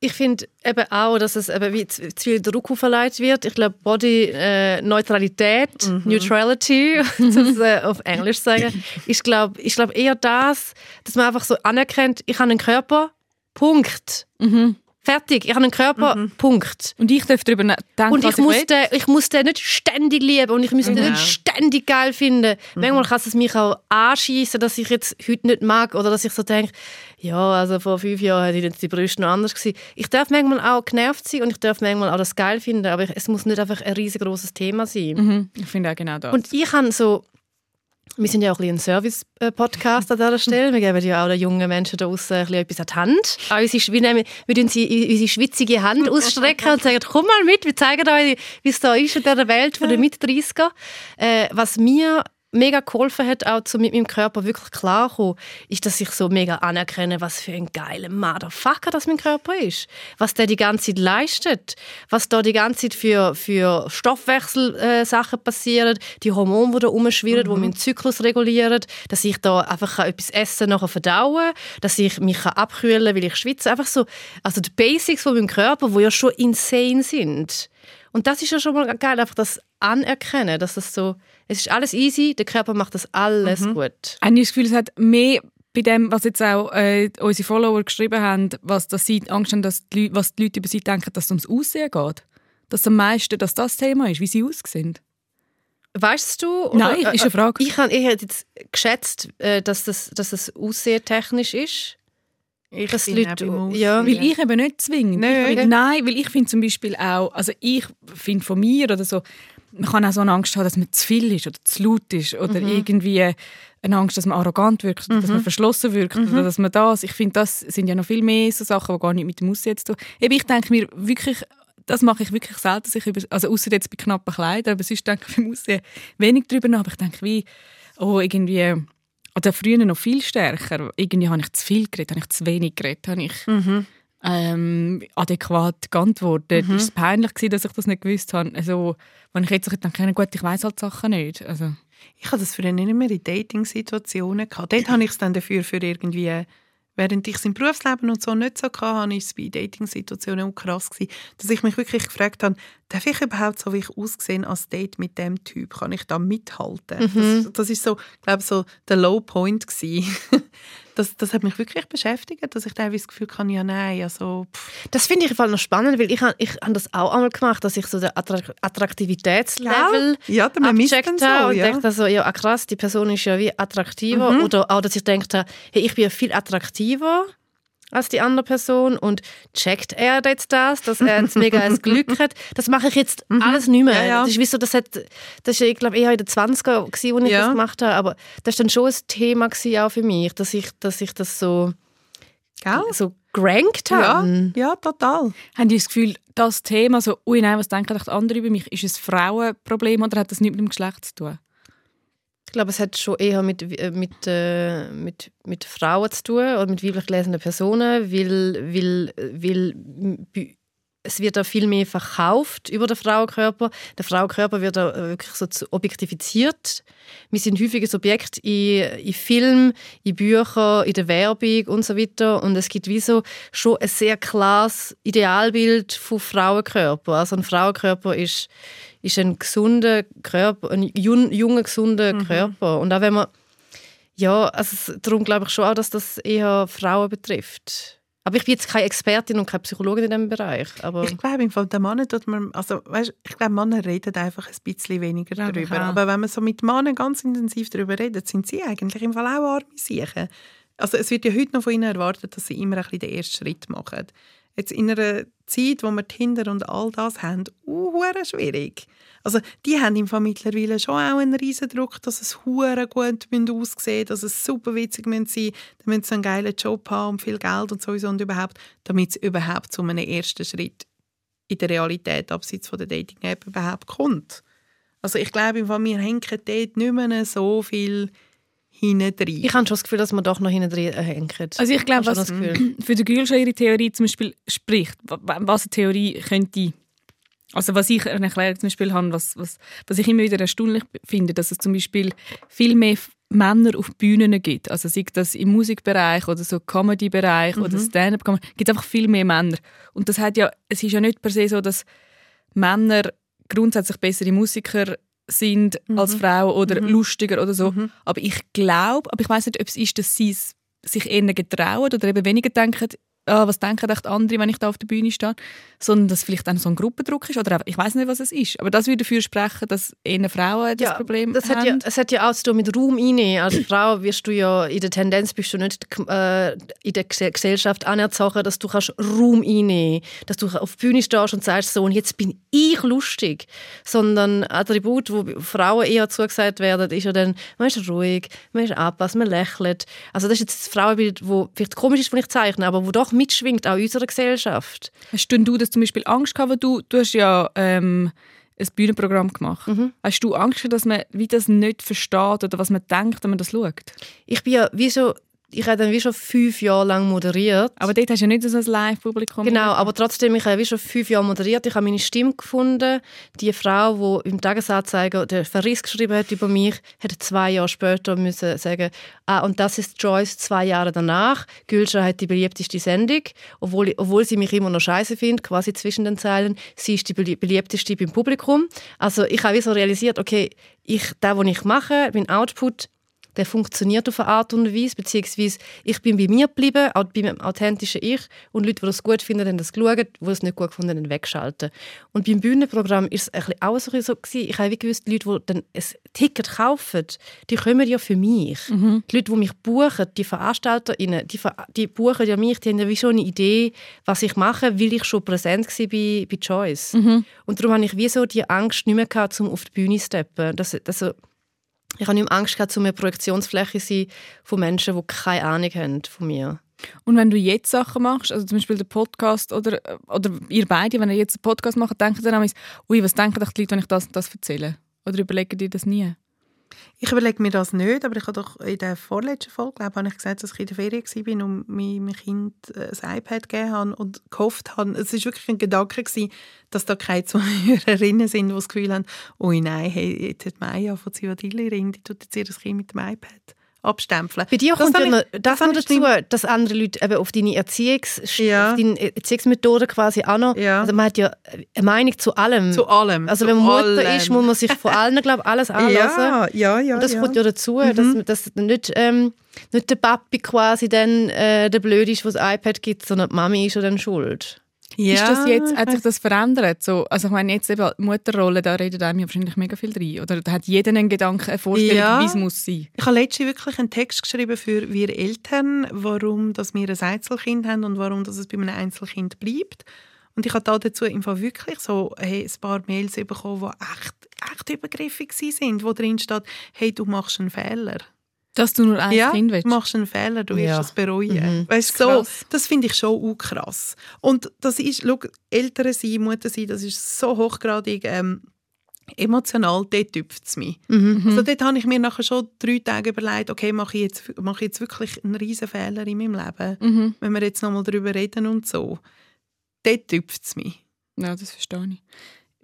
ich finde eben auch, dass es eben wie zu, zu viel Druck aufgeleitet wird. Ich glaube, Body äh, Neutralität, Neutrality, um es äh, auf Englisch sagen, ich glaube ich glaub eher das, dass man einfach so anerkennt, ich habe einen Körper, Punkt. Fertig, ich habe einen Körper, Punkt. Und ich darf darüber na- denken, Und was ich ich muss, will. den, ich muss den nicht ständig lieben und ich muss den Genau. nicht ständig geil finden. Manchmal kann es mich auch anschießen, dass ich jetzt heute nicht mag oder dass ich so denke, ja, also vor fünf Jahren hätte ich jetzt die Brüste noch anders gewesen. Ich darf manchmal auch genervt sein und ich darf manchmal auch das geil finden, aber ich, es muss nicht einfach ein riesengroßes Thema sein. Mhm. Ich finde auch genau das. Und ich habe so, wir sind ja auch ein, Service-Podcast an dieser Stelle. Wir geben ja auch den jungen Menschen da bisschen etwas an die Hand. Unsere, wir, nehmen, wir sie unsere schwitzige Hand ausstrecken und sagen, komm mal mit, wir zeigen euch, wie es da ist in dieser Welt von den Mit-30er. Äh, was mir mega geholfen hat, auch zu mit meinem Körper wirklich klar kommen, ist, dass ich so mega anerkenne, was für ein geiler Motherfucker das mein Körper ist. Was der die ganze Zeit leistet. Was da die ganze Zeit für, für Stoffwechselsachen äh, passieren. Die Hormone, die da rumschwirren, die meinen Zyklus regulieren. Dass ich da einfach kann etwas essen nachher verdauen Dass ich mich kann abkühlen kann, weil ich schwitze. Einfach so, also die Basics von meinem Körper, die ja schon insane sind. Und das ist ja schon mal geil, einfach das anerkennen, dass das so, es ist alles easy, der Körper macht das alles gut. Habe ich das Gefühl, es hat mehr bei dem, was jetzt auch äh, unsere Follower geschrieben haben, was dass sie Angst haben, dass die Leute, was die Leute über sie denken, dass es ums Aussehen geht. Dass am meisten dass das Thema ist, wie sie aussehen. Weißt du? Nein, ist eine Frage. Ich habe ich hätte jetzt geschätzt, äh, dass das, dass das aussehetechnisch ist. Ich Dass bin Leute- ja. Aussehen. Weil ich eben nicht zwingend. Nein. Ich find, nein, weil ich finde zum Beispiel auch, also ich finde von mir oder so, man kann auch so eine Angst haben, dass man zu viel ist oder zu laut ist oder irgendwie eine Angst, dass man arrogant wirkt oder dass man verschlossen wirkt oder dass man das. Ich finde, das sind ja noch viel mehr so Sachen, die gar nicht mit dem Aussehen zu tun Eben, ich denke mir wirklich, das mache ich wirklich selten, sich über, also außer jetzt bei knappen Kleidern, aber sonst denke ich beim Aussehen wenig drüber nach. Aber ich denke, wie, oh, irgendwie, oder früher noch viel stärker. Irgendwie habe ich zu viel geredet, habe ich zu wenig geredet, habe ich Mhm. Ähm, adäquat geantwortet. Mhm. Ist es peinlich gewesen, dass ich das nicht gewusst habe? Also, wenn ich jetzt denke, gut, ich weiß halt Sachen nicht. Also, Ich hatte das früher nicht mehr in Dating-Situationen. gehabt. Dort habe ich es dann dafür für irgendwie, während ich es im Berufsleben und so nicht so hatte, habe ich es bei Dating-Situationen auch krass gewesen, dass ich mich wirklich gefragt habe, darf ich überhaupt so, wie ich ausgesehen als Date mit dem Typ, kann ich da mithalten? Das, das ist so, ich glaube so der Low Point gewesen. das, das hat mich wirklich beschäftigt, dass ich teilweise das Gefühl hatte, ja nein, also pff, Das finde ich im Fall noch spannend, weil ich, habe- ich habe das auch einmal gemacht, dass ich so den Attra Attraktivitätslevel ja, dann abgecheckt habe und ja. dachte so, ja ah, krass, die Person ist ja wie attraktiver. Oder auch, dass ich dachte, hey, ich bin ja viel attraktiver als die andere Person und checkt er jetzt das, dass er jetzt mega ein Glück hat. Das mache ich jetzt alles nicht mehr. Ja, ja. Das ist wie so, das hat, das ist, ich glaube, eher in den 20er gewesen, wo ich Ja. das gemacht habe, aber das ist dann schon ein Thema gewesen, auch für mich, dass ich, dass ich das so, Gell? so gerankt Ja, habe. ja, total. haben die das Gefühl, das Thema, so, ui nein, was denken andere über mich, ist es ein Frauenproblem oder hat das nichts mit dem Geschlecht zu tun? Ich glaube, es hat schon eher mit, äh, mit, äh, mit, mit Frauen zu tun oder mit weiblich gelesenen Personen, weil, weil, weil es wird da viel mehr verkauft über den Frauenkörper. Der Frauenkörper wird da wirklich so objektifiziert. Wir sind häufig ein Objekt in, in Filmen, in Büchern, in der Werbung und so weiter. Und es gibt wie so schon ein sehr klares Idealbild von Frauenkörper. Also ein Frauenkörper ist, ist ein gesunder Körper, ein jun, junger, gesunder Körper. Und auch wenn man ja, also darum glaube ich schon auch, dass das eher Frauen betrifft. Aber ich bin jetzt keine Expertin und keine Psychologin in diesem Bereich. Aber Ich glaube, im Fall der Männer tut man, also weißt, ich glaube, Männer reden einfach ein bisschen weniger darüber. Aber wenn man so mit Männern ganz intensiv darüber redet, sind sie eigentlich im Fall auch arme Siechen. Also es wird ja heute noch von ihnen erwartet, dass sie immer ein bisschen den ersten Schritt machen. Jetzt in einer Zeit, wo wir Tinder und all das haben, uh, schwierig. Also die haben im mittlerweile schon auch einen riesen Druck, dass es hure gut aussehen dass es super witzig sein müssen sie einen geilen Job haben und viel Geld und sowieso und überhaupt, damit es überhaupt zu einem ersten Schritt in der Realität abseits von der Dating-App überhaupt kommt. Also ich glaube, wir hängen dort nicht mehr so viel hinten rein. ich habe schon das Gefühl, dass man doch noch hinten drin hängt. Also ich glaube, was das Gefühl? für die Gül schon ihre Theorie zum Beispiel spricht, wa- wa- was eine Theorie könnte, also was ich eine Erklärung zum Beispiel habe, was, was, was ich immer wieder erstaunlich finde, dass es zum Beispiel viel mehr Männer auf Bühnen gibt, also sei das im Musikbereich oder so Comedy-Bereich oder Stand-up, gibt es einfach viel mehr Männer. Und das hat ja, es ist ja nicht per se so, dass Männer grundsätzlich bessere Musiker sind als Frauen oder lustiger oder so. Aber ich glaube, aber ich weiß nicht, ob es ist, dass sie es sich eher getrauen oder eben weniger denken, ah, was denken echt andere, wenn ich da auf der Bühne stehe, sondern dass vielleicht dann so ein Gruppendruck ist oder ich weiß nicht, was es ist. Aber das würde dafür sprechen, dass eher Frauen das Problem das haben. hat ja, es hat ja auch zu tun mit Raum einnehmen. Als Frau wirst du ja in der Tendenz bist du nicht äh, in der Ges- Gesellschaft anerzogen, dass du kannst Raum einnehmen, dass du auf der Bühne stehst und sagst so und jetzt bin ich lustig, sondern Attribut, wo Frauen eher zugesagt werden, ist ja dann man ist ruhig, man ist angepasst, man lächelt. Also das ist jetzt das Frauenbild, wo vielleicht komisch ist, wenn ich zeichne, aber wo doch mitschwingt auch in unserer Gesellschaft. Hast denn du das zum Beispiel Angst gehabt, weil du, du hast ja ähm, ein Bühnenprogramm gemacht. Mhm. Hast du Angst, dass man wie das nicht versteht oder was man denkt, wenn man das schaut? Ich bin ja wie so, ich habe dann wie schon fünf Jahre lang moderiert. Aber dort hast du ja nicht so ein Live-Publikum. Genau, aber trotzdem, ich habe wie schon fünf Jahre moderiert. Ich habe meine Stimme gefunden. Die Frau, die im Tagesanzeiger den Verriss geschrieben hat über mich, hat zwei Jahre später müssen sagen, ah, und das ist Joyce zwei Jahre danach. Gülscha hat die beliebteste Sendung, obwohl, obwohl sie mich immer noch scheiße findet, quasi zwischen den Zeilen. Sie ist die belie- beliebteste beim Publikum. Also ich habe wie so realisiert, okay, ich, das, was ich mache, mein Output, der funktioniert auf eine Art und Weise, beziehungsweise ich bin bei mir geblieben, auch bei meinem authentischen Ich und Leute, die das gut finden, haben das geschaut, die es nicht gut gefunden haben, wegschalten. Und beim Bühnenprogramm ist es ein bisschen auch so, gewesen. Ich habe gewusst, die Leute, die dann ein Ticket kaufen, die kommen ja für mich. Die Leute, die mich buchen, die VeranstalterInnen, die, ver die buchen ja mich, die haben ja wie schon eine Idee, was ich mache, weil ich schon präsent war bei, bei Choice. Und darum habe ich wie so die Angst nicht mehr gehabt, um auf die Bühne zu steppen. Das, das, ich habe nicht mehr Angst gehabt, um eine Projektionsfläche zu sein von Menschen, die keine Ahnung haben von mir. Und wenn du jetzt Sachen machst, also zum Beispiel den Podcast oder, oder ihr beide, wenn ihr jetzt einen Podcast macht, denkt ihr dann ui, was denken die Leute, wenn ich das und das erzähle? Oder überlegen die das nie? Ich überlege mir das nicht, aber ich habe doch in der vorletzten Folge, glaube habe ich gesagt, dass ich in der Ferien war und meinem Kind äh, ein iPad gegeben habe und gehofft habe, es war wirklich ein Gedanke, gewesen, dass da keine Zuhörerinnen sind, die das Gefühl haben, oh nein, hey, jetzt hat Maya von Zivadili Ring, die tut jetzt ihr Kind mit dem iPad abstempeln. Bei dir Das kommt ja habe noch das das noch dazu, dass andere Leute eben auf deine, Erziehungs Ja. auf deine Erziehungsmethode quasi auch noch, Ja. also man hat ja eine Meinung zu allem. Zu allem. also zu wenn man Mutter allem. ist, muss man sich von allen, glaube alles anlassen. ja, ja, ja. Und das ja. kommt ja dazu, dass, dass nicht, ähm, nicht der Papi quasi dann äh, der Blöde ist, der das iPad gibt, sondern die Mami ist ja dann schuld. Ja. Ist das jetzt, hat sich das verändert? So, also ich meine, jetzt eben die Mutterrolle, da redet einem ja wahrscheinlich mega viel drin. Oder da hat jeder einen Gedanken, eine Vorstellung, Ja. wie es muss sein. Ich habe letztens wirklich einen Text geschrieben für wir Eltern, warum dass wir ein Einzelkind haben und warum dass es bei einem Einzelkind bleibt. Und ich habe da dazu im Fall wirklich so hey, ein paar Mails bekommen, die echt, echt übergriffig sind, wo drin steht, hey, du machst einen Fehler. Dass du nur ein ja, Kind willst. du machst einen Fehler, du wirst Ja. es bereuen. Mhm. Weißt, so, das finde ich schon auch krass. Und das ist, schau, Eltern sein, Mutter sein, das ist so hochgradig ähm, emotional, dort tüpft es mich. Mhm. Also dort habe ich mir nachher schon drei Tage überlegt, okay, mache ich jetzt, mache ich jetzt wirklich einen riesen Fehler in meinem Leben, Mhm. wenn wir jetzt nochmal darüber reden und so. Dort tüpft es mich. Ja, das verstehe ich.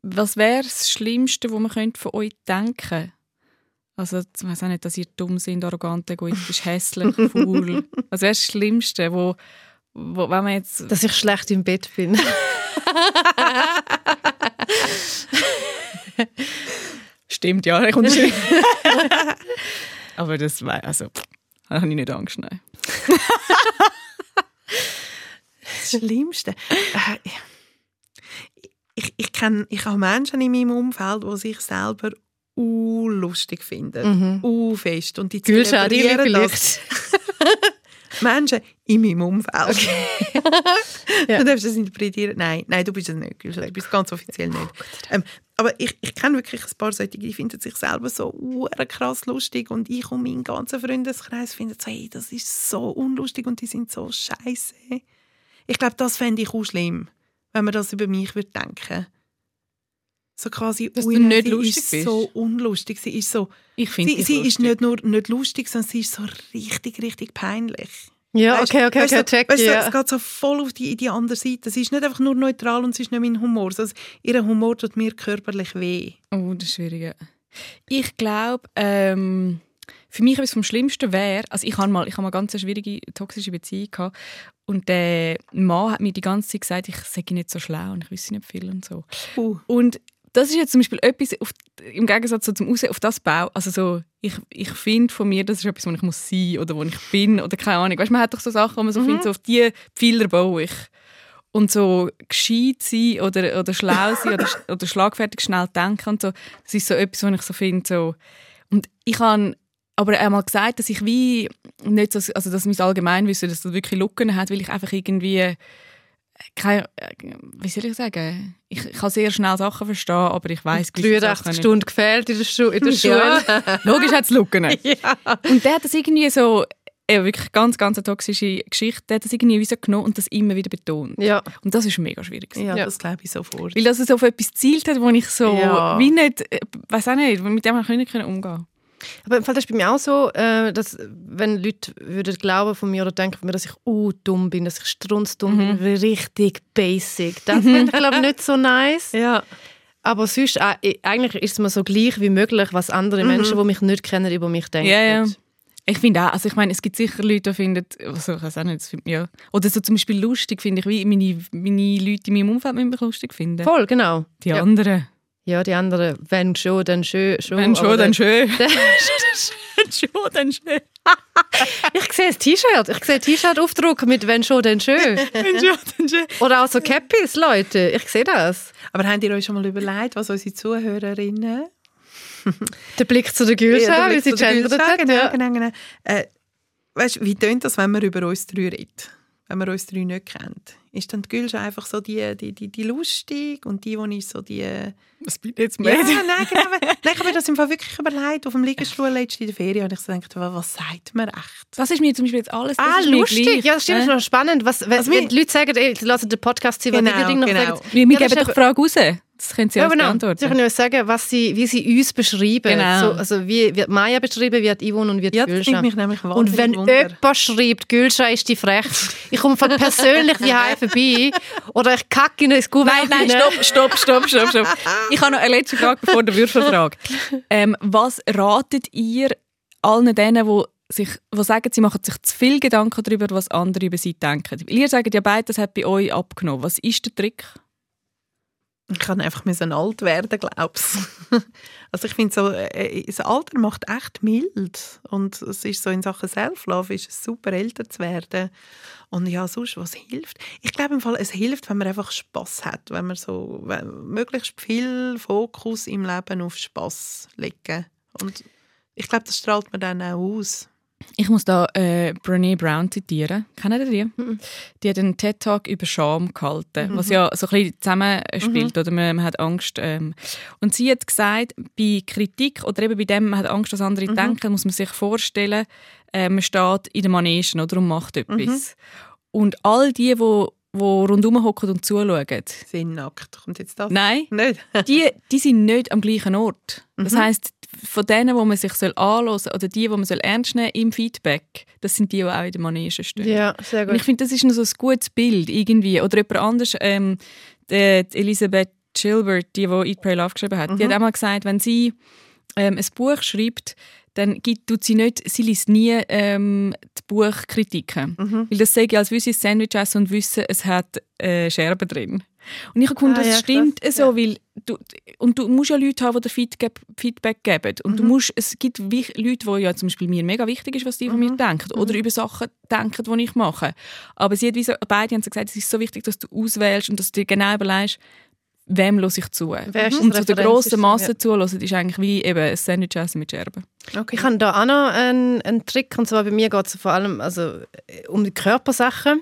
Was wäre das Schlimmste, was man könnte von euch denken Also, ich weiß auch nicht, dass ihr dumm sind, arrogant, egoistisch, hässlich, faul. Was wäre das Schlimmste, wo, wo wenn man jetzt... Dass ich schlecht im Bett bin. Stimmt, ja, ich unterschreibe. Aber das war, also, da habe ich nicht Angst, nein. Das Schlimmste. Äh, ich, ich, kenn, ich habe Menschen in meinem Umfeld, die sich selber lustig finden. Mhm. fest. Und die zelebrieren das. Menschen in meinem Umfeld. Ja. Du darfst das interpretieren. Nein, nein, du bist es nicht, Gülschau. Du bist ganz offiziell nicht. Ähm, aber ich, ich kenne wirklich ein paar solche, die finden sich selber so hure krass lustig und ich und mein ganzer Freundeskreis finden so, hey, das ist so unlustig und die sind so scheiße. Ich glaube, das fände ich auch schlimm, wenn man das über mich würde denken. So quasi, Dass ui, du nicht sie lustig ist bist. so unlustig. Sie ist so, Ich finde sie, sie ist nicht nur nicht lustig, sondern sie ist so richtig, richtig peinlich. Ja, Weisst- okay, okay, weisst okay, du, check, weisst du, ja. Es geht so voll auf die, die andere Seite. Sie ist nicht einfach nur neutral und sie ist nicht mein Humor. Also, ihr Humor tut mir körperlich weh. Oh, das ist schwierig. ja. Ich glaube, ähm, für mich etwas vom Schlimmsten wäre, also ich habe mal, ich habe mal ganz eine schwierige toxische Beziehung gehabt und der Mann hat mir die ganze Zeit gesagt, ich sei nicht so schlau und ich wüsste nicht viel und so. Uh. Und das ist jetzt zum Beispiel etwas, auf, im Gegensatz so zum Aussehen, auf das Bau, also so, ich, ich finde von mir, das ist etwas, wo ich muss sein oder wo ich bin oder keine Ahnung. Weißt, man hat doch so Sachen, wo man so findet, so auf die Pfeiler baue ich. Und so gescheit sein oder, oder schlau sein oder, oder schlagfertig schnell denken und so, das ist so etwas, was ich so finde, so. Und ich habe aber einmal gesagt, dass ich wie nicht so, also dass mein Allgemeinwissen, dass das wirklich Lücken hat, weil ich einfach irgendwie kein, äh, wie soll ich sagen, ich, ich kann sehr schnell Sachen verstehen, aber ich weiß 83 Stunden gefehlt in der, Schu in der Schule. Logisch hat es Lücken. Und der hat das irgendwie so, äh, wirklich ganz, ganz eine toxische Geschichte, der hat das irgendwie wie so genommen und das immer wieder betont. Ja. Und das ist mega schwierig. Ja, Ja. das glaube ich sofort. Weil das so auf etwas zielt hat, wo ich so, Ja. wie nicht, äh, weiß auch nicht, mit dem ich nicht können umgehen Aber im Fall das ist bei mir auch so, äh, dass wenn Leute würden glauben von mir oder denken von mir, dass ich uh, dumm bin, dass ich strunzdumm Mhm. bin, richtig basic. Das finde ich glaube nicht so nice. Ja. Aber sonst, äh, eigentlich ist es mir so gleich wie möglich, was andere Menschen, die mich nicht kennen, über mich denken. Mhm. Ja, ja. Ich finde auch, also ich meine, es gibt sicher Leute, die finden, also ich weiß auch nicht, das find, ja. Oder so zum Beispiel lustig finde ich, wie meine, meine Leute in meinem Umfeld mich lustig finden. Voll, genau. Die anderen. ja, die anderen, wenn schon, dann schön. schon Wenn schon, dann schön. Wenn schon, dann schön. Ich sehe das T-Shirt. Ich sehe T-Shirt-Aufdruck mit «Wenn schon, dann schön». Wenn schon, dann schön. Oder auch so Cappies, Leute. Ich sehe das. Aber habt ihr euch schon mal überlegt, was unsere Zuhörerinnen Der Blick zu der Gülschau, Ja, wie der sie Blick zu der gendert hat. Genau, Ja. genau, genau. Äh, weißt, wie tönt das, wenn man über uns drei redet? Wenn man uns drei nicht kennt? Ist dann die Gülschau einfach so die, die, die, die lustig und die, die ist so die... Was bin ich jetzt Ja, mit? nein, genau. nein, ich habe mir das im Fall wirklich überlegt. Auf dem Liegestuhl letztens in der Ferien habe ich so gedacht, wa- was sagt man echt? Das ist mir zum Beispiel jetzt alles Ah, lustig. Ja, das stimmt, das ist noch spannend. Was, wenn, Also wenn die Leute sagen, ey, die hören den Podcast, sie Genau, noch genau. sagen, Wir, wir Ja, geben doch die Frage raus. Das können Sie Ja, genau. beantworten. Sie können ja sagen, was sie, wie sie uns beschreiben. Genau. So, also wie wird Maya beschrieben, wie hat Yvonne und wie hat Ja, Gülscha. nimmt mich nämlich Und wenn Wunder. jemand schreibt, Gülscha ist die frech, ich komme von persönlich die Heim vorbei oder ich kacke in ein Kuvert Nein, nein, stopp, stopp, stopp, stopp, stopp. Ich habe noch eine letzte Frage bevor der Würfelfrage. Ähm, was ratet ihr allen denen, die sich, die sagen, sie machen sich zu viel Gedanken darüber, was andere über sie denken? Ihr sagt ja beide, das hat bei euch abgenommen. Was ist der Trick? Ich kann einfach müssen alt werden, glaubst Also ich finde so, äh, das Alter macht echt mild. Und es ist so in Sachen Self-Love ist es super älter zu werden. Und ja sonst was hilft. Ich glaube im Fall es hilft, wenn man einfach Spaß hat, wenn man so wenn, möglichst viel Fokus im Leben auf Spaß legen. Und ich glaube das strahlt man dann auch aus. Ich muss da äh, Brené Brown zitieren. Kennen ihr die? Die hat einen TED-Talk über Scham gehalten, was ja so ein bisschen zusammenspielt. Oder man, man hat Angst. Ähm. Und sie hat gesagt, bei Kritik oder eben bei dem, man hat Angst, was andere denken, muss man sich vorstellen, äh, man steht in der Manege oder und macht etwas. Und all die, die die rundherum hocken und zuschauen, Sind nackt. Kommt jetzt das? nein, Nicht? die, die sind nicht am gleichen Ort. Das heisst, von denen, wo man sich soll anhören soll, oder die, wo man soll ernst nehmen im Feedback, das sind die, die auch in der Manege stehen. Ja, sehr Und gut. ich finde, das ist noch so ein gutes Bild irgendwie. Oder jemand anders, ähm, die, die Elisabeth Gilbert, die, die Eat, Pray, Love geschrieben hat, die hat auch mal gesagt, wenn sie ähm, ein Buch schreibt, dann gibt, tut sie nicht, sie liest nie ähm, die Buchkritiken. Weil das sage ich, als wüsste ich ein Sandwich essen und wissen, es hat äh, Scherben drin. Und ich habe gefunden, Ah, das ja, stimmt krass. so, weil du, und du musst ja Leute haben, die dir Feedback, Feedback geben. Und Mhm. du musst, es gibt Leute, die ja zum Beispiel mir mega wichtig ist, was die von Mhm. mir denken oder über Sachen denken, die ich mache. Aber sie hat wie so, beide haben so gesagt, es ist so wichtig, dass du auswählst und dass du dir genau überlegst, wem höre ich zu. Wer Und zu der grossen Masse ja. zuhören, ist eigentlich wie eben ein Sandwich essen mit Scherben. Okay. Ich habe da auch noch einen, einen Trick, und zwar bei mir geht es vor allem also, äh, um die Körpersachen,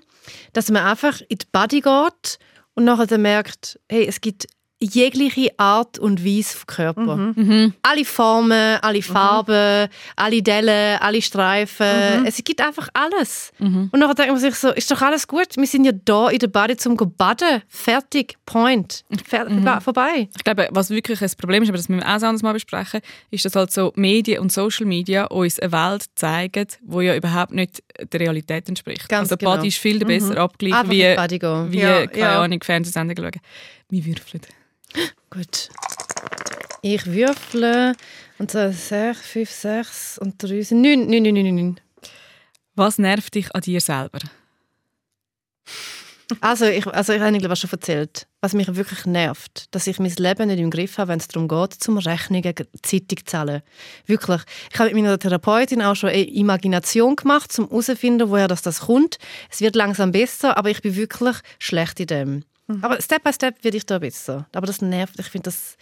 dass man einfach in die Body geht und nachher dann merkt, hey, es gibt jegliche Art und Weise von Körper. Mhm. Alle Formen, alle Farben, alle Dellen, alle Streifen. Es gibt einfach alles. Mhm. Und nachher denkt man sich so, ist doch alles gut. Wir sind ja da in der Body zum go baden. Fertig. Point. Fer Mhm. Vorbei. Ich glaube, was wirklich ein Problem ist, aber das müssen wir auch anders mal besprechen, ist, dass halt so Medien und Social Media uns eine Welt zeigen, die ja überhaupt nicht der Realität entspricht. Ganz also genau. Body ist viel besser abgeglichen, wie, wie Ja, keine ja. Ahnung, Fernsehsendungen schauen. Wir würfeln. Gut. Ich würfle. Und so 6, 5, 6 und 3 sind 9, 9, 9, 9, 9. Was nervt dich an dir selber? Also, ich, also ich habe glaube schon erzählt, was mich wirklich nervt, dass ich mein Leben nicht im Griff habe, wenn es darum geht, zum Rechnungen zeitig zu zahlen. Wirklich. Ich habe mit meiner Therapeutin auch schon eine Imagination gemacht, um herauszufinden, woher das, das kommt. Es wird langsam besser, aber ich bin wirklich schlecht in dem. Aber Step by Step werde ich da besser. Aber das nervt. Ich finde das...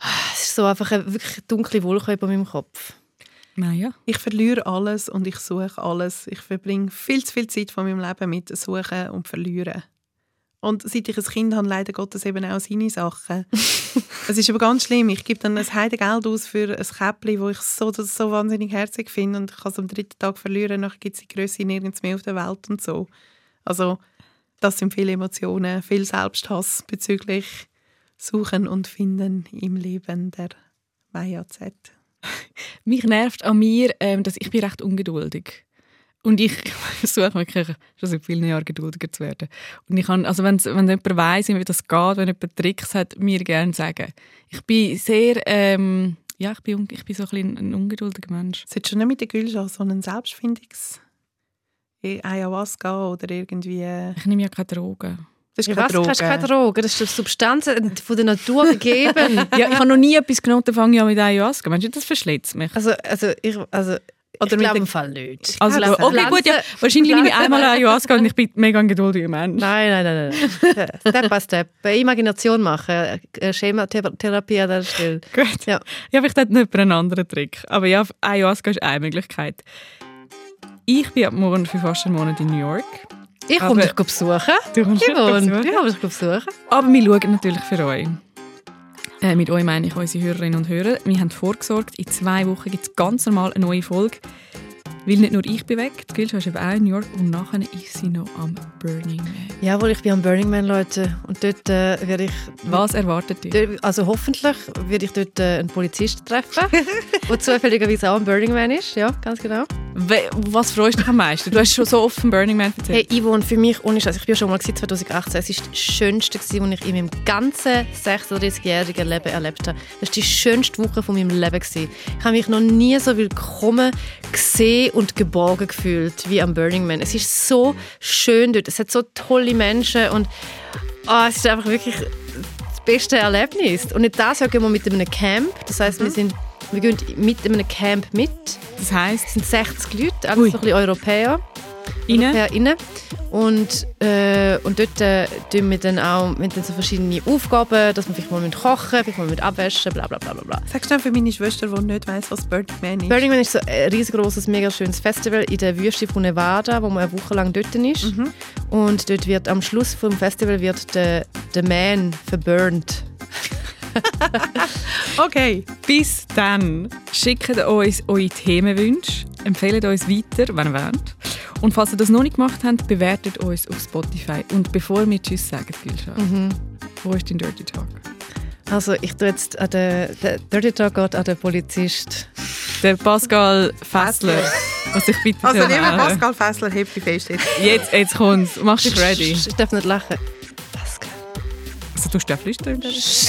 Ah, Es ist so einfach eine wirklich dunkle Wolke über meinem Kopf. Naja. Ich verliere alles und ich suche alles. Ich verbringe viel zu viel Zeit von meinem Leben mit Suchen und Verlieren. Und seit ich ein Kind habe, leider Gottes eben auch seine Sachen. es ist aber ganz schlimm. Ich gebe dann ein Heidegeld aus für ein Käppli, wo ich so, das so wahnsinnig herzig finde und ich kann es am dritten Tag verlieren. Nachher gibt es die Größe nirgends mehr auf der Welt und so. Also das sind viele Emotionen, viel Selbsthass bezüglich Suchen und Finden im Leben der Maya Z. Mich nervt an mir, ähm, dass ich bin recht ungeduldig. Und ich versuche wirklich schon seit vielen Jahren geduldiger zu werden. Und ich kann, also wenn's, wenn jemand weiss, wie das geht, wenn jemand Tricks hat, mir gerne sagen. Ich bin sehr, ähm, ja, ich bin, ich bin so ein, ein ungeduldiger Mensch. Solltest du nicht mit der Gülscha so einen Selbstfindungs- Ayahuasca oder irgendwie... Ich nehme ja keine Drogen. Das ist Ja, keine was? Droge. Hast du keine Droge? Das ist eine Substanz von der Natur gegeben. Ja, ich habe noch nie etwas genommen, dann fange ich an mit Ayahuasca. Meinst du, das verschlägt mich? Also, also ich, also, Oder ich mit glaube im Fall nicht. Also, Ich glaube, okay, gut, ja. Pflanzen- Wahrscheinlich nehme ich Pflanzen- einmal Ayahuasca und ich bin mega ein geduldiger Mensch. Nein, nein, nein, nein. Step by step. Bei Imagination machen. Äh, Schematherapie an der Stelle. Gut. Ja. Ja, vielleicht hat noch einen anderen Trick. Aber ja, Ayahuasca ist eine Möglichkeit. Ich bin ab morgen für fast einen Monat in New York. Ich komme dich besuchen. Du kommst mich Yvonne, besuchen. ich komme dich besuchen. Aber wir schauen natürlich für euch. Äh, mit euch meine ich unsere Hörerinnen und Hörer. Wir haben vorgesorgt, in zwei Wochen gibt es ganz normal eine neue Folge. Weil nicht nur ich bin weg, Gülscha ist eben auch in New York und nachher ist sie noch am Burning Man. Jawohl, ich bin am Burning Man, Leute. Und dort äh, werde ich... Was erwartet dich? Also hoffentlich werde ich dort äh, einen Polizisten treffen, der zufälligerweise auch am Burning Man ist. Ja, ganz genau. We was freust du dich am meisten? Du hast schon so oft vom Burning Man erzählt. Hey, Yvonne, für mich, ohne Scheiß, ich bin schon mal gewesen, 2018, es war das Schönste, was ich in meinem ganzen 36-jährigen Leben erlebt habe. Das war die schönste Woche von meinem Leben. Ich habe mich noch nie so willkommen gesehen und geborgen gefühlt wie am Burning Man. Es ist so schön dort, es hat so tolle Menschen und oh, es ist einfach wirklich das beste Erlebnis. Und nicht das, gehen wir mit einem Camp, das heißt, wir, sind, wir gehen mit einem Camp mit. Das heisst, Es sind 60 Leute, alles so ein bisschen Europäer. Innen? Europäer innen. Und, äh, und dort äh, tun wir dann auch wir dann so verschiedene Aufgaben, dass wir vielleicht mal mit kochen, vielleicht mal mit abwaschen, bla bla bla bla. Sagst du für meine Schwester, die nicht weiss, was Burning Man ist? Burning Man ist so ein riesengroßes, mega schönes Festival in der Wüste von Nevada, wo man eine Woche lang dort ist. Und dort wird am Schluss vom Festival wird der, der Man verburnt. Okay. bis dann schickt uns eure Themenwünsche, empfehlt uns weiter, wenn ihr wollt. Und falls ihr das noch nicht gemacht habt, bewertet uns auf Spotify. Und bevor wir Tschüss sagen, Gülscha, wo ist dein Dirty Talk? Also ich tue jetzt an den, der Dirty Talk geht an den Polizist. Der Pascal Fessler, was ich bitte Also lieber wäre. Pascal Fessler, hebt die fest jetzt. Jetzt, jetzt kommt's. Mach dich ready. Ich darf nicht lachen. Pascal.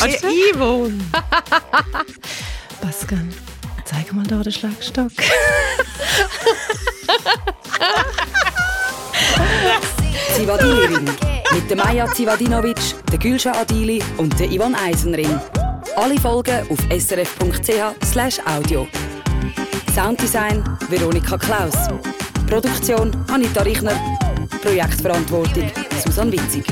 Also, du. Hey, Yvonne! Pascal, zeig mal da den Schlagstock. Zivadili-Ring. Mit der Maja Zivadinovic, der Gülscha Adili und der Ivan Eisenring. Alle Folgen auf srf.ch audio. Sounddesign Veronika Klaus. Produktion Anita Richner. Projektverantwortung Susan Witzig.